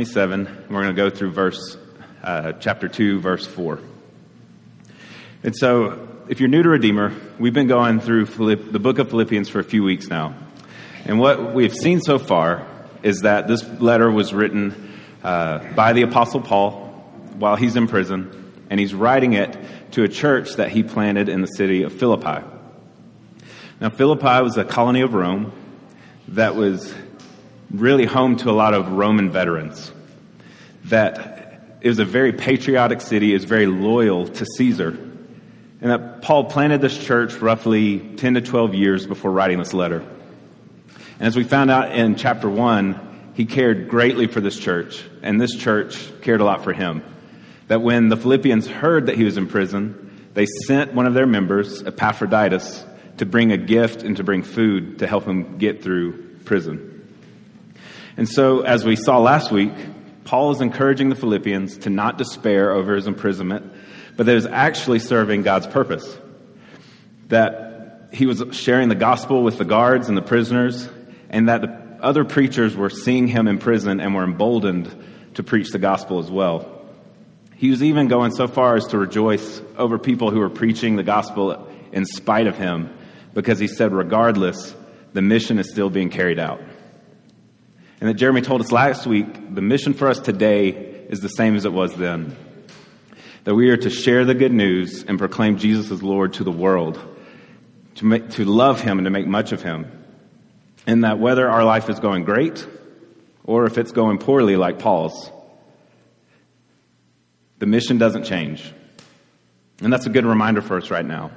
27. We're going to go through verse, uh, chapter 2, verse 4. And so, if you're new to Redeemer, we've been going through Philipp, the book of Philippians for a few weeks now. And what we've seen so far is that this letter was written uh, by the Apostle Paul while he's in prison, and he's writing it to a church that he planted in the city of Philippi. Now, Philippi was a colony of Rome that was really home to a lot of Roman veterans. That it was a very patriotic city, it was very loyal to Caesar. And that Paul planted this church roughly 10 to 12 years before writing this letter. And as we found out in chapter 1, he cared greatly for this church, and this church cared a lot for him. That when the Philippians heard that he was in prison, they sent one of their members, Epaphroditus, to bring a gift and to bring food to help him get through prison. And so, as we saw last week, Paul is encouraging the Philippians to not despair over his imprisonment, but that that is actually serving God's purpose. That he was sharing the gospel with the guards and the prisoners, and that the other preachers were seeing him in prison and were emboldened to preach the gospel as well. He was even going so far as to rejoice over people who were preaching the gospel in spite of him, because he said, regardless, the mission is still being carried out. And that Jeremy told us last week, the mission for us today is the same as it was then. That we are to share the good news and proclaim Jesus as Lord to the world, to, make, to love Him and to make much of Him. And that whether our life is going great or if it's going poorly like Paul's, the mission doesn't change. And that's a good reminder for us right now.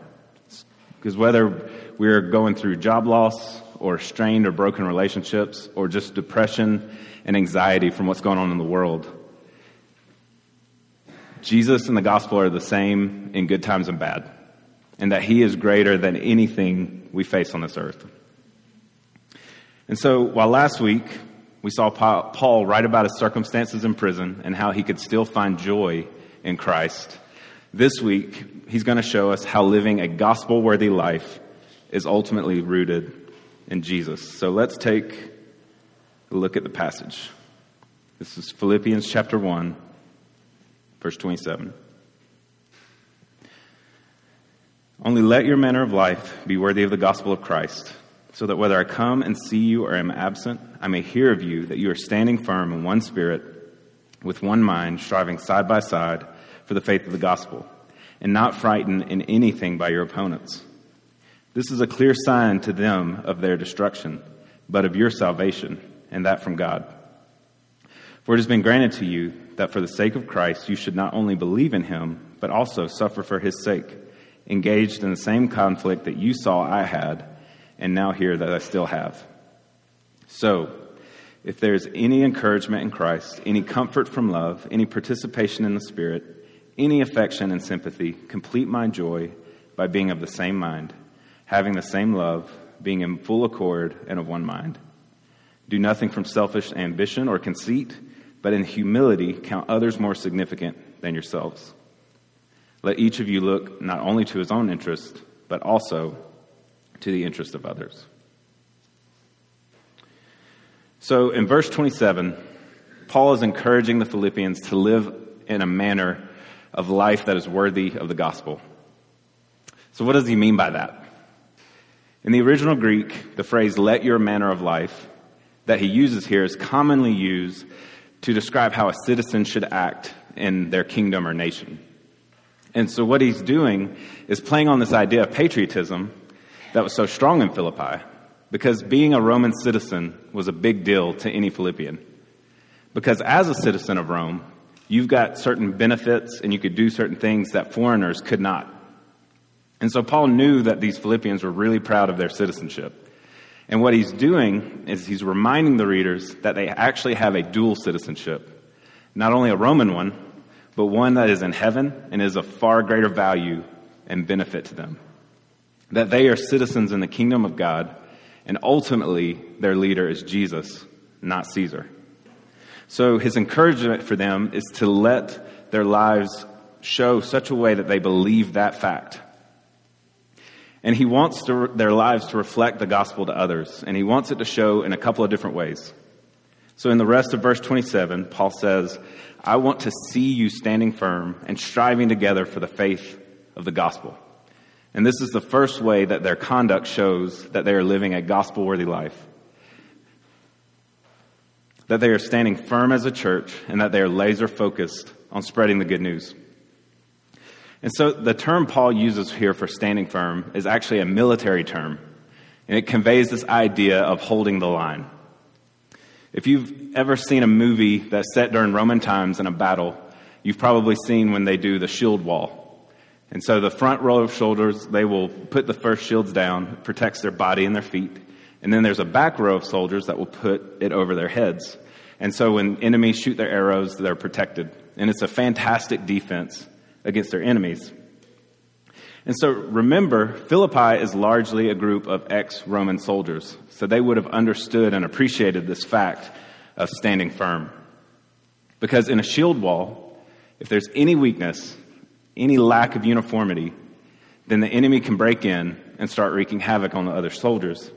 Because whether we're going through job loss or strained or broken relationships or just depression and anxiety from what's going on in the world. Jesus and the gospel are the same in good times and bad, and that he is greater than anything we face on this earth. And so, while last week we saw Paul write about his circumstances in prison and how he could still find joy in Christ, this week he's going to show us how living a gospel worthy life is ultimately rooted in Jesus. So let's take a look at the passage. This is Philippians chapter 1, verse 27. Only let your manner of life be worthy of the gospel of Christ, so that whether I come and see you or am absent, I may hear of you that you are standing firm in one spirit, with one mind, striving side by side for the faith of the gospel, and not frightened in anything by your opponents. This is a clear sign to them of their destruction, but of your salvation, and that from God. For it has been granted to you that for the sake of Christ you should not only believe in him, but also suffer for his sake, engaged in the same conflict that you saw I had, and now hear that I still have. So, if there is any encouragement in Christ, any comfort from love, any participation in the Spirit, any affection and sympathy, complete my joy by being of the same mind having the same love, being in full accord and of one mind. Do nothing from selfish ambition or conceit, but in humility count others more significant than yourselves. Let each of you look not only to his own interest, but also to the interest of others. So in verse 27, Paul is encouraging the Philippians to live in a manner of life that is worthy of the gospel. So, what does he mean by that? In the original Greek, the phrase let your manner of life that he uses here is commonly used to describe how a citizen should act in their kingdom or nation. And so what he's doing is playing on this idea of patriotism that was so strong in Philippi, because being a Roman citizen was a big deal to any Philippian. Because as a citizen of Rome, you've got certain benefits and you could do certain things that foreigners could not. And so Paul knew that these Philippians were really proud of their citizenship. And what he's doing is he's reminding the readers that they actually have a dual citizenship. Not only a Roman one, but one that is in heaven and is of far greater value and benefit to them. That they are citizens in the kingdom of God, and ultimately their leader is Jesus, not Caesar. So his encouragement for them is to let their lives show such a way that they believe that fact and he wants to, their lives to reflect the gospel to others. And he wants it to show in a couple of different ways. So in the rest of verse 27, Paul says, I want to see you standing firm and striving together for the faith of the gospel. And this is the first way that their conduct shows that they are living a gospel worthy life. That they are standing firm as a church and that they are laser focused on spreading the good news. And so the term Paul uses here for standing firm is actually a military term, and it conveys this idea of holding the line. If you've ever seen a movie that's set during Roman times in a battle, you've probably seen when they do the shield wall. And so the front row of soldiers, they will put the first shields down, protects their body and their feet. And then there's a back row of soldiers that will put it over their heads. And so when enemies shoot their arrows, they're protected. And it's a fantastic defense against their enemies. And so remember, Philippi is largely a group of ex Roman soldiers. So they would have understood and appreciated this fact of standing firm. Because in a shield wall, if there's any weakness, any lack of uniformity, then the enemy can break in and start wreaking havoc on the other soldiers.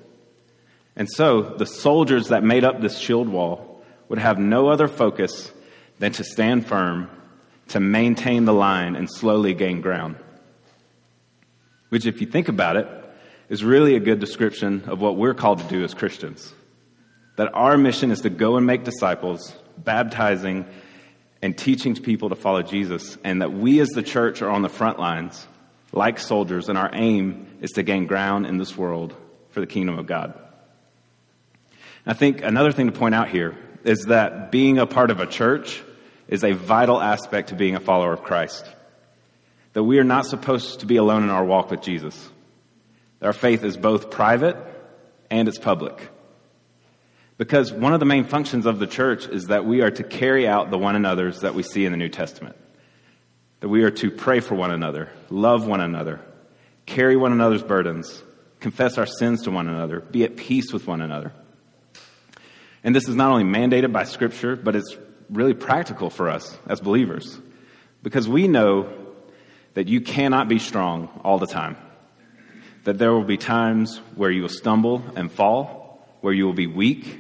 And so the soldiers that made up this shield wall would have no other focus than to stand firm to maintain the line and slowly gain ground. Which, if you think about it, is really a good description of what we're called to do as Christians. That our mission is to go and make disciples, baptizing and teaching people to follow Jesus, and that we as the church are on the front lines, like soldiers, and our aim is to gain ground in this world for the kingdom of God. I think another thing to point out here is that being a part of a church is a vital aspect to being a follower of Christ. That we are not supposed to be alone in our walk with Jesus. That Our faith is both private and it's public. Because one of the main functions of the church is that we are to carry out the one another's that we see in the New Testament. That we are to pray for one another, love one another, carry one another's burdens, confess our sins to one another, be at peace with one another. And this is not only mandated by Scripture, but it's really practical for us as believers because we know that you cannot be strong all the time. That there will be times where you will stumble and fall, where you will be weak.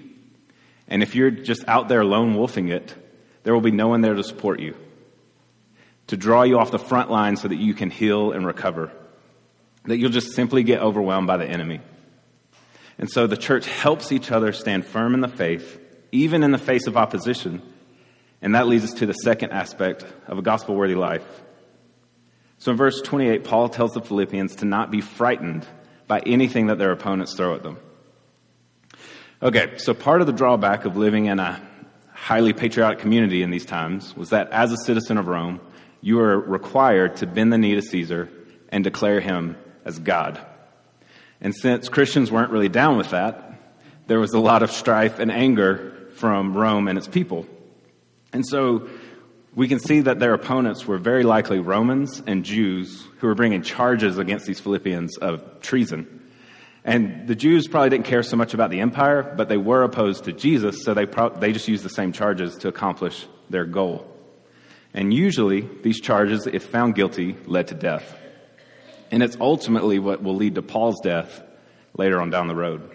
And if you're just out there lone wolfing it, there will be no one there to support you, to draw you off the front line so that you can heal and recover. That you'll just simply get overwhelmed by the enemy. And so the church helps each other stand firm in the faith, even in the face of opposition and that leads us to the second aspect of a gospel worthy life. So in verse 28, Paul tells the Philippians to not be frightened by anything that their opponents throw at them. Okay, so part of the drawback of living in a highly patriotic community in these times was that as a citizen of Rome, you were required to bend the knee to Caesar and declare him as God. And since Christians weren't really down with that, there was a lot of strife and anger from Rome and its people. And so we can see that their opponents were very likely Romans and Jews who were bringing charges against these Philippians of treason. And the Jews probably didn't care so much about the empire, but they were opposed to Jesus, so they, pro- they just used the same charges to accomplish their goal. And usually, these charges, if found guilty, led to death. And it's ultimately what will lead to Paul's death later on down the road.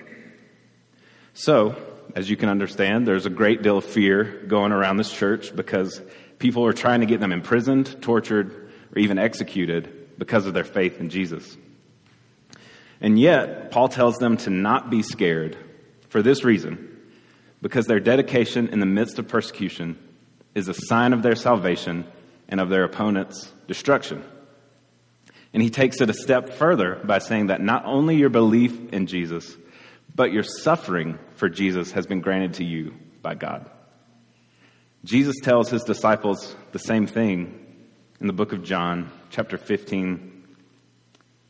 So, as you can understand, there's a great deal of fear going around this church because people are trying to get them imprisoned, tortured, or even executed because of their faith in Jesus. And yet, Paul tells them to not be scared for this reason because their dedication in the midst of persecution is a sign of their salvation and of their opponent's destruction. And he takes it a step further by saying that not only your belief in Jesus, but your suffering for Jesus has been granted to you by God. Jesus tells his disciples the same thing in the book of John, chapter 15,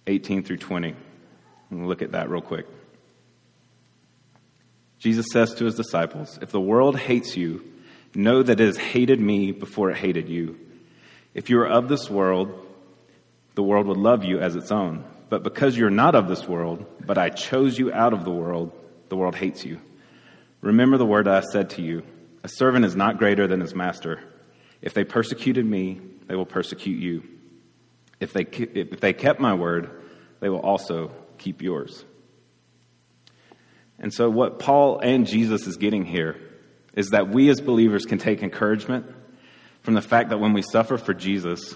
18 through 20. We'll look at that real quick. Jesus says to his disciples, If the world hates you, know that it has hated me before it hated you. If you are of this world, the world would love you as its own. But because you're not of this world, but I chose you out of the world, the world hates you. Remember the word I said to you A servant is not greater than his master. If they persecuted me, they will persecute you. If they, if they kept my word, they will also keep yours. And so, what Paul and Jesus is getting here is that we as believers can take encouragement from the fact that when we suffer for Jesus,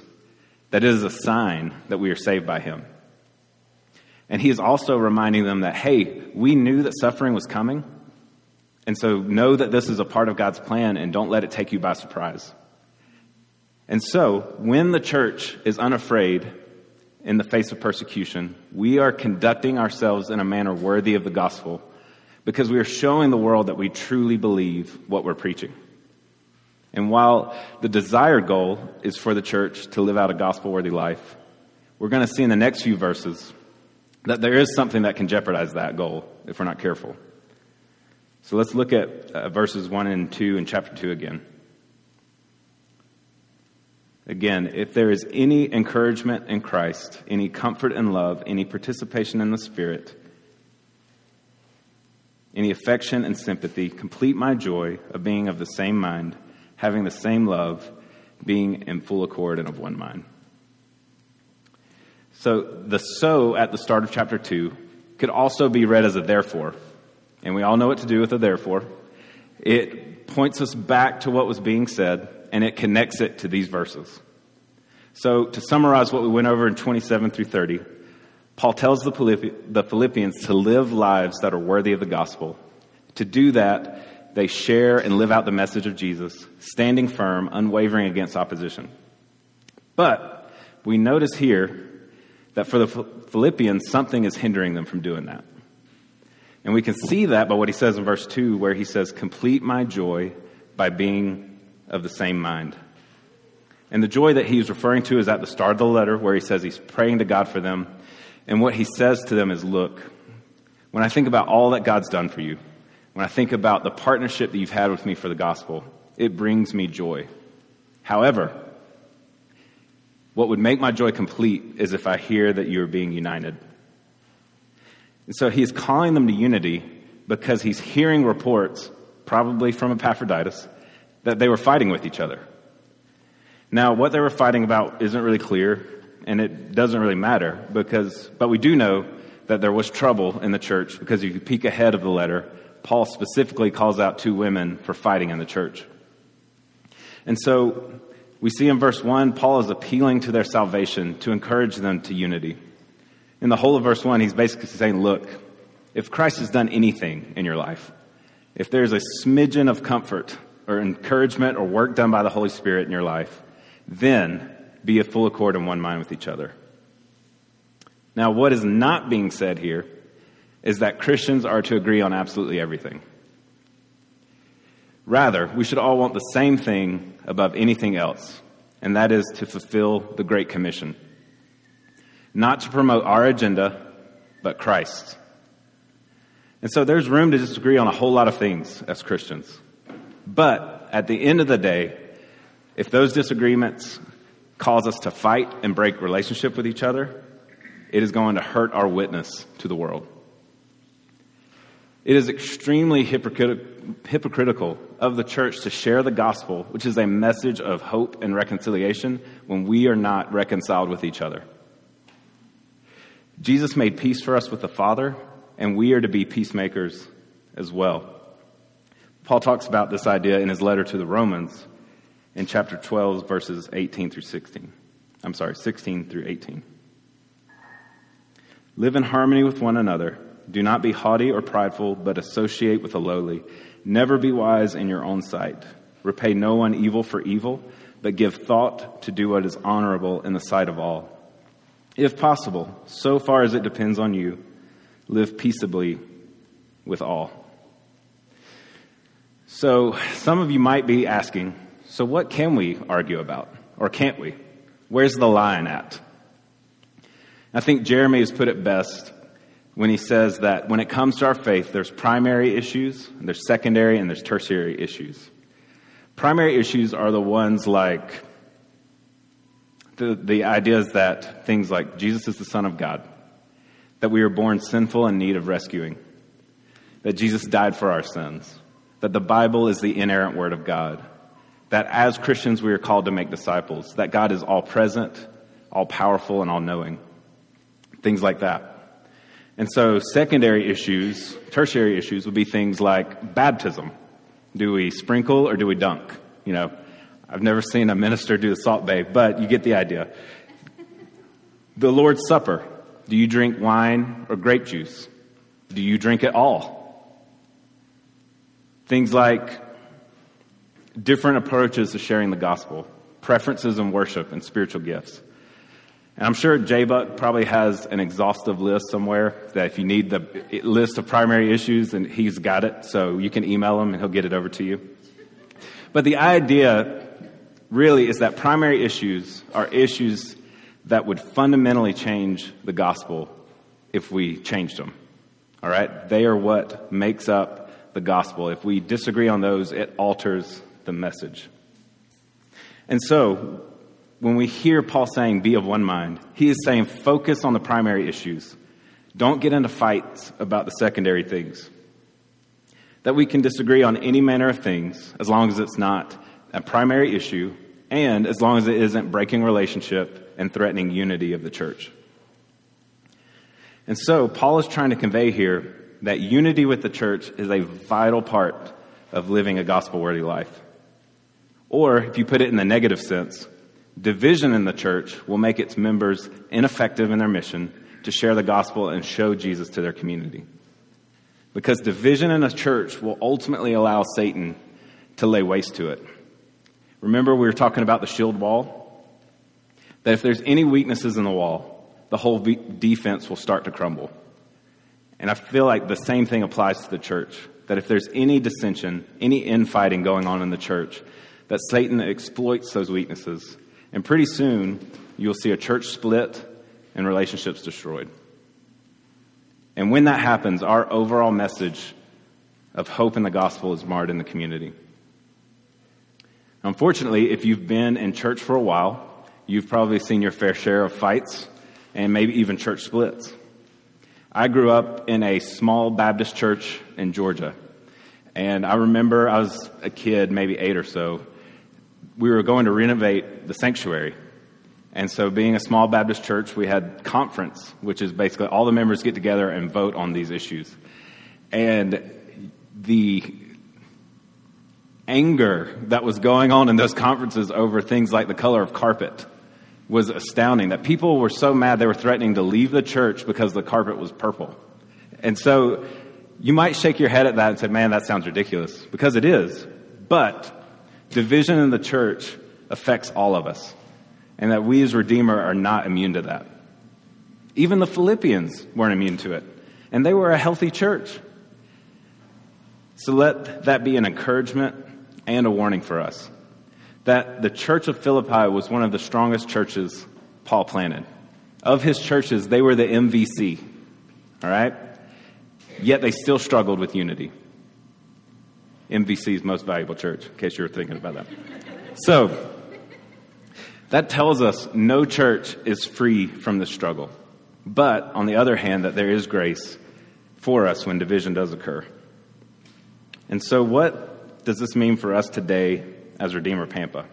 that it is a sign that we are saved by him. And he is also reminding them that, hey, we knew that suffering was coming. And so know that this is a part of God's plan and don't let it take you by surprise. And so, when the church is unafraid in the face of persecution, we are conducting ourselves in a manner worthy of the gospel because we are showing the world that we truly believe what we're preaching. And while the desired goal is for the church to live out a gospel worthy life, we're going to see in the next few verses that there is something that can jeopardize that goal if we're not careful. So let's look at uh, verses 1 and 2 in chapter 2 again. Again, if there is any encouragement in Christ, any comfort and love, any participation in the Spirit, any affection and sympathy, complete my joy of being of the same mind, having the same love, being in full accord and of one mind. So the so at the start of chapter 2 could also be read as a therefore. And we all know what to do with a therefore. It points us back to what was being said and it connects it to these verses. So, to summarize what we went over in 27 through 30, Paul tells the, the Philippians to live lives that are worthy of the gospel. To do that, they share and live out the message of Jesus, standing firm, unwavering against opposition. But we notice here that for the Philippians, something is hindering them from doing that. And we can see that by what he says in verse 2, where he says, Complete my joy by being of the same mind. And the joy that he's referring to is at the start of the letter where he says he's praying to God for them. And what he says to them is, look, when I think about all that God's done for you, when I think about the partnership that you've had with me for the gospel, it brings me joy. However, what would make my joy complete is if I hear that you're being united. And so he's calling them to unity because he's hearing reports, probably from Epaphroditus, that they were fighting with each other. Now, what they were fighting about isn't really clear, and it doesn't really matter because, but we do know that there was trouble in the church because if you peek ahead of the letter, Paul specifically calls out two women for fighting in the church. And so we see in verse 1, Paul is appealing to their salvation to encourage them to unity. In the whole of verse 1, he's basically saying, look, if Christ has done anything in your life, if there's a smidgen of comfort or encouragement or work done by the Holy Spirit in your life, then be of full accord and one mind with each other. Now, what is not being said here is that Christians are to agree on absolutely everything. Rather, we should all want the same thing above anything else, and that is to fulfill the Great Commission. Not to promote our agenda, but Christ. And so there's room to disagree on a whole lot of things as Christians. But at the end of the day, if those disagreements cause us to fight and break relationship with each other, it is going to hurt our witness to the world. It is extremely hypocritical of the church to share the gospel, which is a message of hope and reconciliation, when we are not reconciled with each other. Jesus made peace for us with the Father, and we are to be peacemakers as well. Paul talks about this idea in his letter to the Romans in chapter 12, verses 18 through 16. I'm sorry, 16 through 18. Live in harmony with one another. Do not be haughty or prideful, but associate with the lowly. Never be wise in your own sight. Repay no one evil for evil, but give thought to do what is honorable in the sight of all. If possible, so far as it depends on you, live peaceably with all. So, some of you might be asking, so what can we argue about? Or can't we? Where's the line at? I think Jeremy has put it best when he says that when it comes to our faith, there's primary issues, there's secondary, and there's tertiary issues. Primary issues are the ones like the, the ideas that things like Jesus is the Son of God, that we were born sinful and need of rescuing, that Jesus died for our sins, that the Bible is the inerrant Word of God, that as Christians we are called to make disciples, that God is all present, all powerful, and all knowing. Things like that. And so secondary issues, tertiary issues would be things like baptism, Do we sprinkle or do we dunk? You know, I've never seen a minister do the Salt Bae, but you get the idea. The Lord's Supper. Do you drink wine or grape juice? Do you drink it all? Things like different approaches to sharing the gospel, preferences in worship, and spiritual gifts. And I'm sure J Buck probably has an exhaustive list somewhere that if you need the list of primary issues, and he's got it, so you can email him and he'll get it over to you. But the idea really is that primary issues are issues that would fundamentally change the gospel if we changed them. All right? They are what makes up the gospel. If we disagree on those, it alters the message. And so, when we hear Paul saying, be of one mind, he is saying, focus on the primary issues. Don't get into fights about the secondary things. That we can disagree on any manner of things as long as it's not a primary issue and as long as it isn't breaking relationship and threatening unity of the church. And so, Paul is trying to convey here that unity with the church is a vital part of living a gospel worthy life. Or, if you put it in the negative sense, division in the church will make its members ineffective in their mission to share the gospel and show Jesus to their community. Because division in a church will ultimately allow Satan to lay waste to it. Remember, we were talking about the shield wall? That if there's any weaknesses in the wall, the whole defense will start to crumble. And I feel like the same thing applies to the church. That if there's any dissension, any infighting going on in the church, that Satan exploits those weaknesses. And pretty soon, you'll see a church split and relationships destroyed. And when that happens, our overall message of hope in the gospel is marred in the community. Unfortunately, if you've been in church for a while, you've probably seen your fair share of fights and maybe even church splits. I grew up in a small Baptist church in Georgia. And I remember I was a kid, maybe eight or so. We were going to renovate the sanctuary. And so, being a small Baptist church, we had conference, which is basically all the members get together and vote on these issues. And the anger that was going on in those conferences over things like the color of carpet was astounding that people were so mad they were threatening to leave the church because the carpet was purple. And so you might shake your head at that and say, man, that sounds ridiculous because it is. But division in the church affects all of us and that we as Redeemer are not immune to that. Even the Philippians weren't immune to it and they were a healthy church. So let that be an encouragement and a warning for us that the church of Philippi was one of the strongest churches Paul planted. Of his churches, they were the MVC. All right? Yet they still struggled with unity. MVC's most valuable church, in case you were thinking about that. So, that tells us no church is free from the struggle. But, on the other hand, that there is grace for us when division does occur. And so, what does this mean for us today as Redeemer Pampa.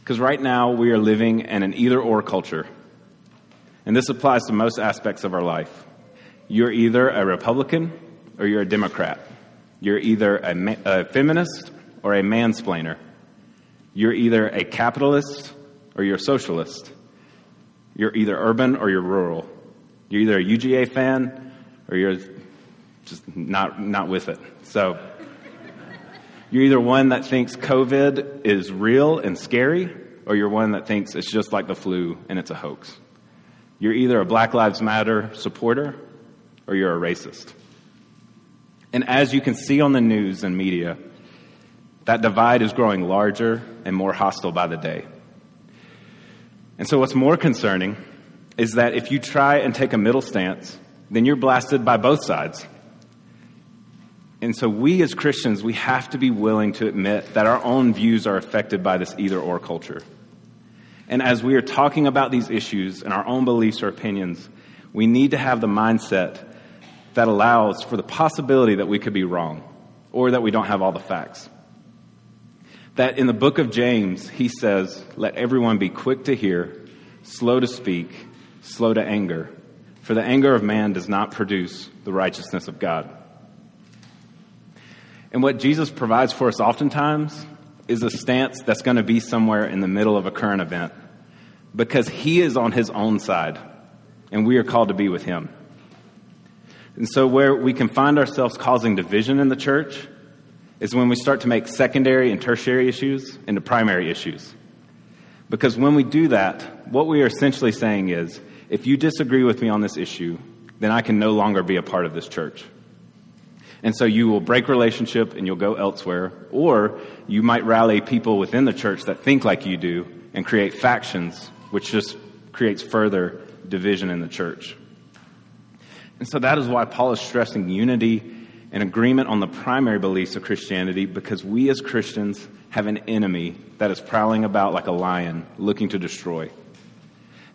Because right now we are living in an either or culture. And this applies to most aspects of our life. You're either a Republican or you're a Democrat. You're either a, ma- a feminist or a mansplainer. You're either a capitalist or you're a socialist. You're either urban or you're rural. You're either a UGA fan or you're just not, not with it. So, you're either one that thinks COVID is real and scary, or you're one that thinks it's just like the flu and it's a hoax. You're either a Black Lives Matter supporter or you're a racist. And as you can see on the news and media, that divide is growing larger and more hostile by the day. And so, what's more concerning is that if you try and take a middle stance, then you're blasted by both sides. And so we as Christians, we have to be willing to admit that our own views are affected by this either or culture. And as we are talking about these issues and our own beliefs or opinions, we need to have the mindset that allows for the possibility that we could be wrong or that we don't have all the facts. That in the book of James, he says, let everyone be quick to hear, slow to speak, slow to anger, for the anger of man does not produce the righteousness of God. And what Jesus provides for us oftentimes is a stance that's going to be somewhere in the middle of a current event because he is on his own side and we are called to be with him. And so, where we can find ourselves causing division in the church is when we start to make secondary and tertiary issues into primary issues. Because when we do that, what we are essentially saying is if you disagree with me on this issue, then I can no longer be a part of this church. And so you will break relationship and you'll go elsewhere, or you might rally people within the church that think like you do and create factions, which just creates further division in the church. And so that is why Paul is stressing unity and agreement on the primary beliefs of Christianity because we as Christians have an enemy that is prowling about like a lion looking to destroy.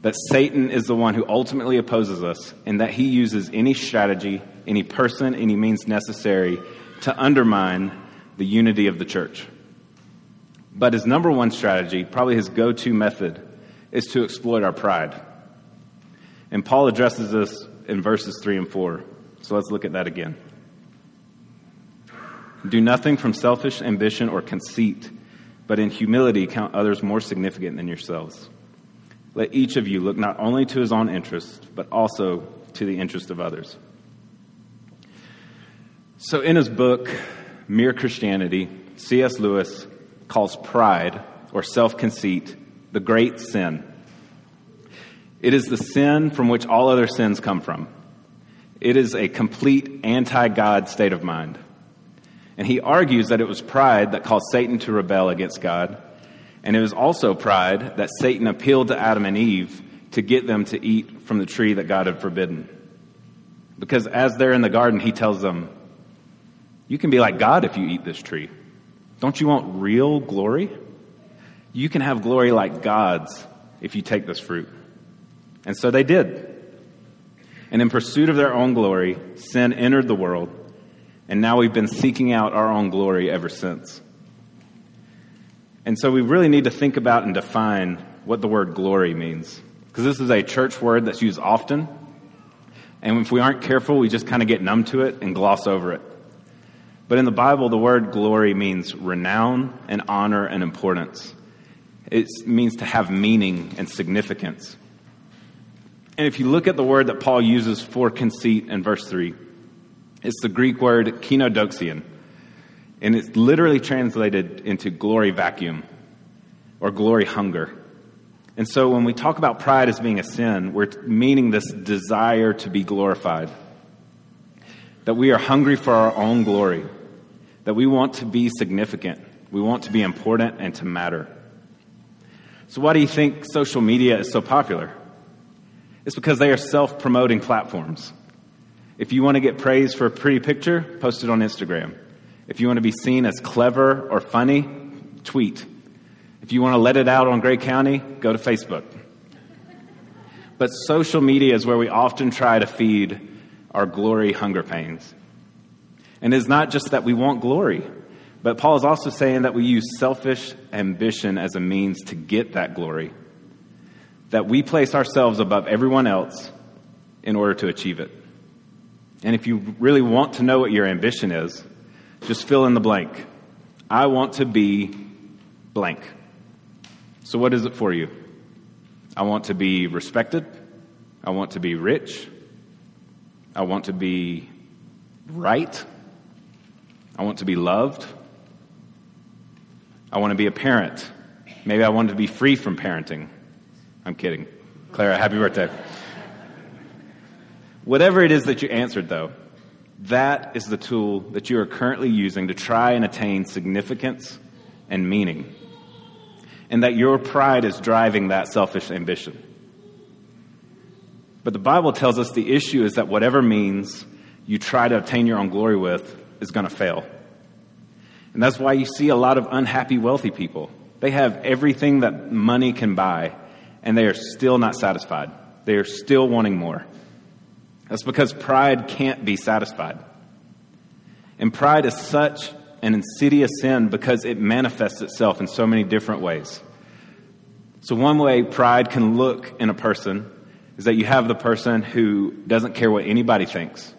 That Satan is the one who ultimately opposes us and that he uses any strategy, any person, any means necessary to undermine the unity of the church. But his number one strategy, probably his go to method, is to exploit our pride. And Paul addresses this in verses 3 and 4. So let's look at that again. Do nothing from selfish ambition or conceit, but in humility count others more significant than yourselves. Let each of you look not only to his own interest, but also to the interest of others. So, in his book, Mere Christianity, C.S. Lewis calls pride or self conceit the great sin. It is the sin from which all other sins come from. It is a complete anti God state of mind. And he argues that it was pride that caused Satan to rebel against God. And it was also pride that Satan appealed to Adam and Eve to get them to eat from the tree that God had forbidden. Because as they're in the garden, he tells them, You can be like God if you eat this tree. Don't you want real glory? You can have glory like God's if you take this fruit. And so they did. And in pursuit of their own glory, sin entered the world, and now we've been seeking out our own glory ever since. And so we really need to think about and define what the word glory means. Because this is a church word that's used often. And if we aren't careful, we just kind of get numb to it and gloss over it. But in the Bible, the word glory means renown and honor and importance. It means to have meaning and significance. And if you look at the word that Paul uses for conceit in verse 3, it's the Greek word kenodoxion. And it's literally translated into glory vacuum or glory hunger. And so when we talk about pride as being a sin, we're meaning this desire to be glorified. That we are hungry for our own glory. That we want to be significant. We want to be important and to matter. So why do you think social media is so popular? It's because they are self promoting platforms. If you want to get praise for a pretty picture, post it on Instagram. If you want to be seen as clever or funny, tweet. If you want to let it out on Gray County, go to Facebook. But social media is where we often try to feed our glory hunger pains. And it's not just that we want glory, but Paul is also saying that we use selfish ambition as a means to get that glory that we place ourselves above everyone else in order to achieve it. And if you really want to know what your ambition is, just fill in the blank. I want to be blank. So, what is it for you? I want to be respected. I want to be rich. I want to be right. I want to be loved. I want to be a parent. Maybe I want to be free from parenting. I'm kidding. Clara, happy birthday. Whatever it is that you answered, though, that is the tool that you are currently using to try and attain significance and meaning. And that your pride is driving that selfish ambition. But the Bible tells us the issue is that whatever means you try to obtain your own glory with is going to fail. And that's why you see a lot of unhappy wealthy people. They have everything that money can buy, and they are still not satisfied. They are still wanting more. That's because pride can't be satisfied. And pride is such an insidious sin because it manifests itself in so many different ways. So, one way pride can look in a person is that you have the person who doesn't care what anybody thinks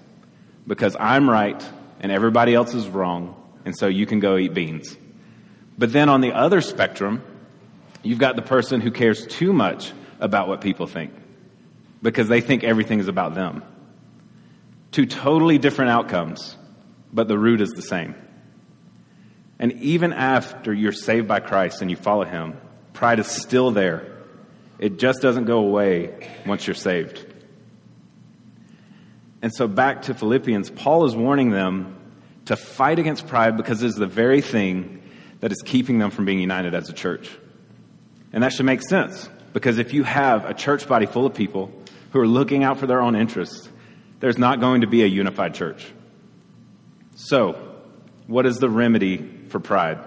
because I'm right and everybody else is wrong. and so you can go eat beans. But then on the other spectrum, you've got the person who cares too much about what people think because they think everything is about them. Two totally different outcomes, but the root is the same. And even after you're saved by Christ and you follow Him, pride is still there. It just doesn't go away once you're saved. And so, back to Philippians, Paul is warning them to fight against pride because it is the very thing that is keeping them from being united as a church. And that should make sense because if you have a church body full of people who are looking out for their own interests, there's not going to be a unified church. So, what is the remedy for pride?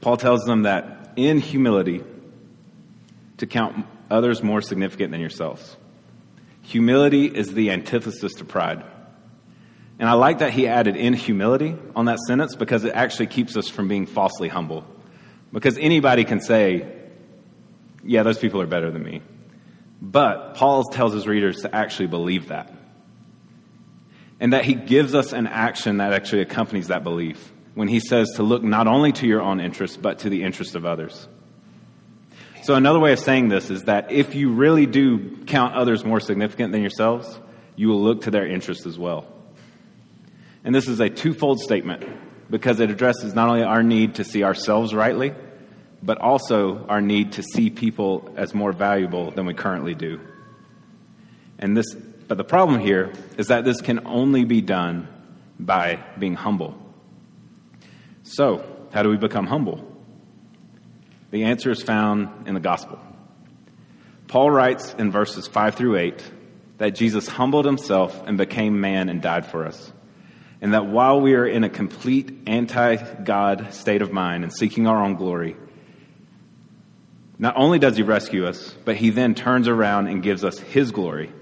Paul tells them that in humility, to count others more significant than yourselves. Humility is the antithesis to pride. And I like that he added in humility on that sentence because it actually keeps us from being falsely humble. Because anybody can say, yeah, those people are better than me. But Paul tells his readers to actually believe that. And that he gives us an action that actually accompanies that belief when he says to look not only to your own interests, but to the interests of others. So, another way of saying this is that if you really do count others more significant than yourselves, you will look to their interests as well. And this is a twofold statement because it addresses not only our need to see ourselves rightly, but also our need to see people as more valuable than we currently do. And this, but the problem here is that this can only be done by being humble. So, how do we become humble? The answer is found in the gospel. Paul writes in verses 5 through 8 that Jesus humbled himself and became man and died for us. And that while we are in a complete anti God state of mind and seeking our own glory, not only does he rescue us, but he then turns around and gives us his glory.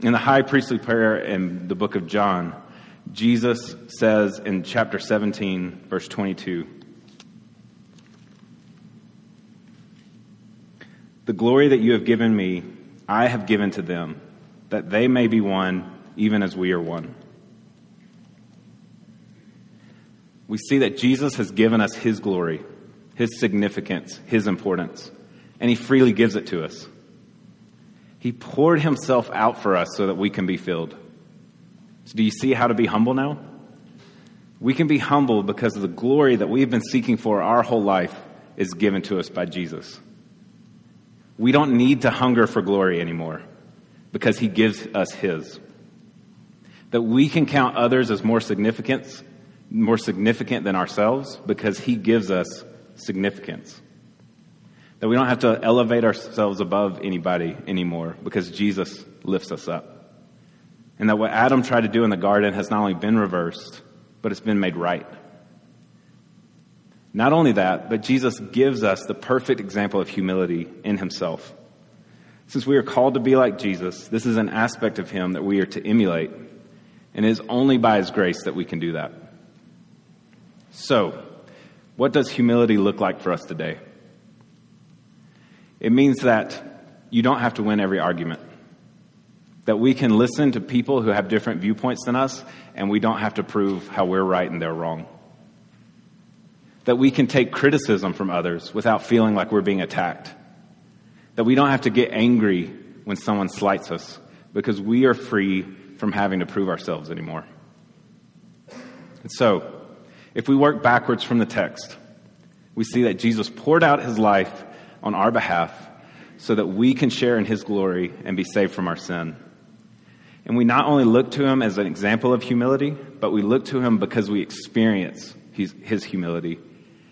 In the high priestly prayer in the book of John, Jesus says in chapter 17, verse 22, The glory that you have given me, I have given to them, that they may be one, even as we are one. We see that Jesus has given us his glory his significance, his importance, and he freely gives it to us. He poured himself out for us so that we can be filled. So, do you see how to be humble now? We can be humble because the glory that we've been seeking for our whole life is given to us by Jesus. We don't need to hunger for glory anymore because he gives us his. That we can count others as more significant, more significant than ourselves because he gives us significance. That we don't have to elevate ourselves above anybody anymore because Jesus lifts us up. And that what Adam tried to do in the garden has not only been reversed, but it's been made right. Not only that, but Jesus gives us the perfect example of humility in himself. Since we are called to be like Jesus, this is an aspect of him that we are to emulate, and it is only by his grace that we can do that. So, what does humility look like for us today? It means that you don't have to win every argument. That we can listen to people who have different viewpoints than us, and we don't have to prove how we're right and they're wrong. That we can take criticism from others without feeling like we're being attacked. That we don't have to get angry when someone slights us because we are free from having to prove ourselves anymore. And so, if we work backwards from the text, we see that Jesus poured out his life on our behalf so that we can share in his glory and be saved from our sin. And we not only look to him as an example of humility, but we look to him because we experience his, his humility.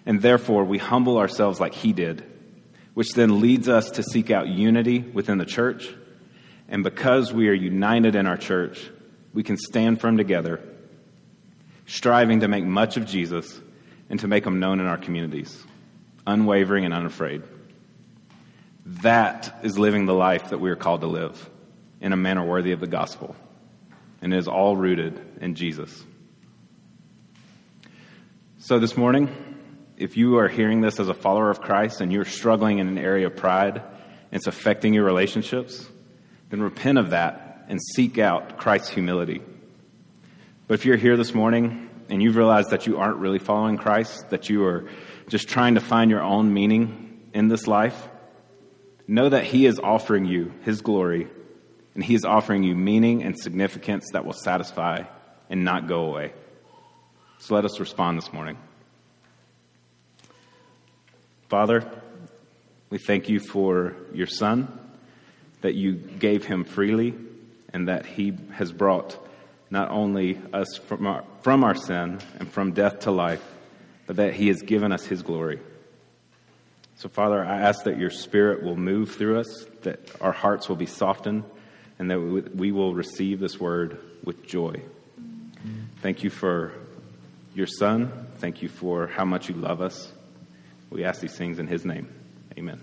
And therefore, we humble ourselves like he did, which then leads us to seek out unity within the church. And because we are united in our church, we can stand firm together striving to make much of Jesus and to make him known in our communities, unwavering and unafraid. That is living the life that we are called to live in a manner worthy of the gospel. And it is all rooted in Jesus. So this morning, if you are hearing this as a follower of Christ and you're struggling in an area of pride and it's affecting your relationships, then repent of that and seek out Christ's humility. But if you're here this morning and you've realized that you aren't really following Christ, that you are just trying to find your own meaning in this life, know that He is offering you His glory and He is offering you meaning and significance that will satisfy and not go away. So let us respond this morning. Father, we thank you for your Son, that you gave him freely, and that he has brought not only us from our, from our sin and from death to life, but that he has given us his glory. So, Father, I ask that your Spirit will move through us, that our hearts will be softened, and that we will receive this word with joy. Thank you for your Son. Thank you for how much you love us. We ask these things in his name. Amen.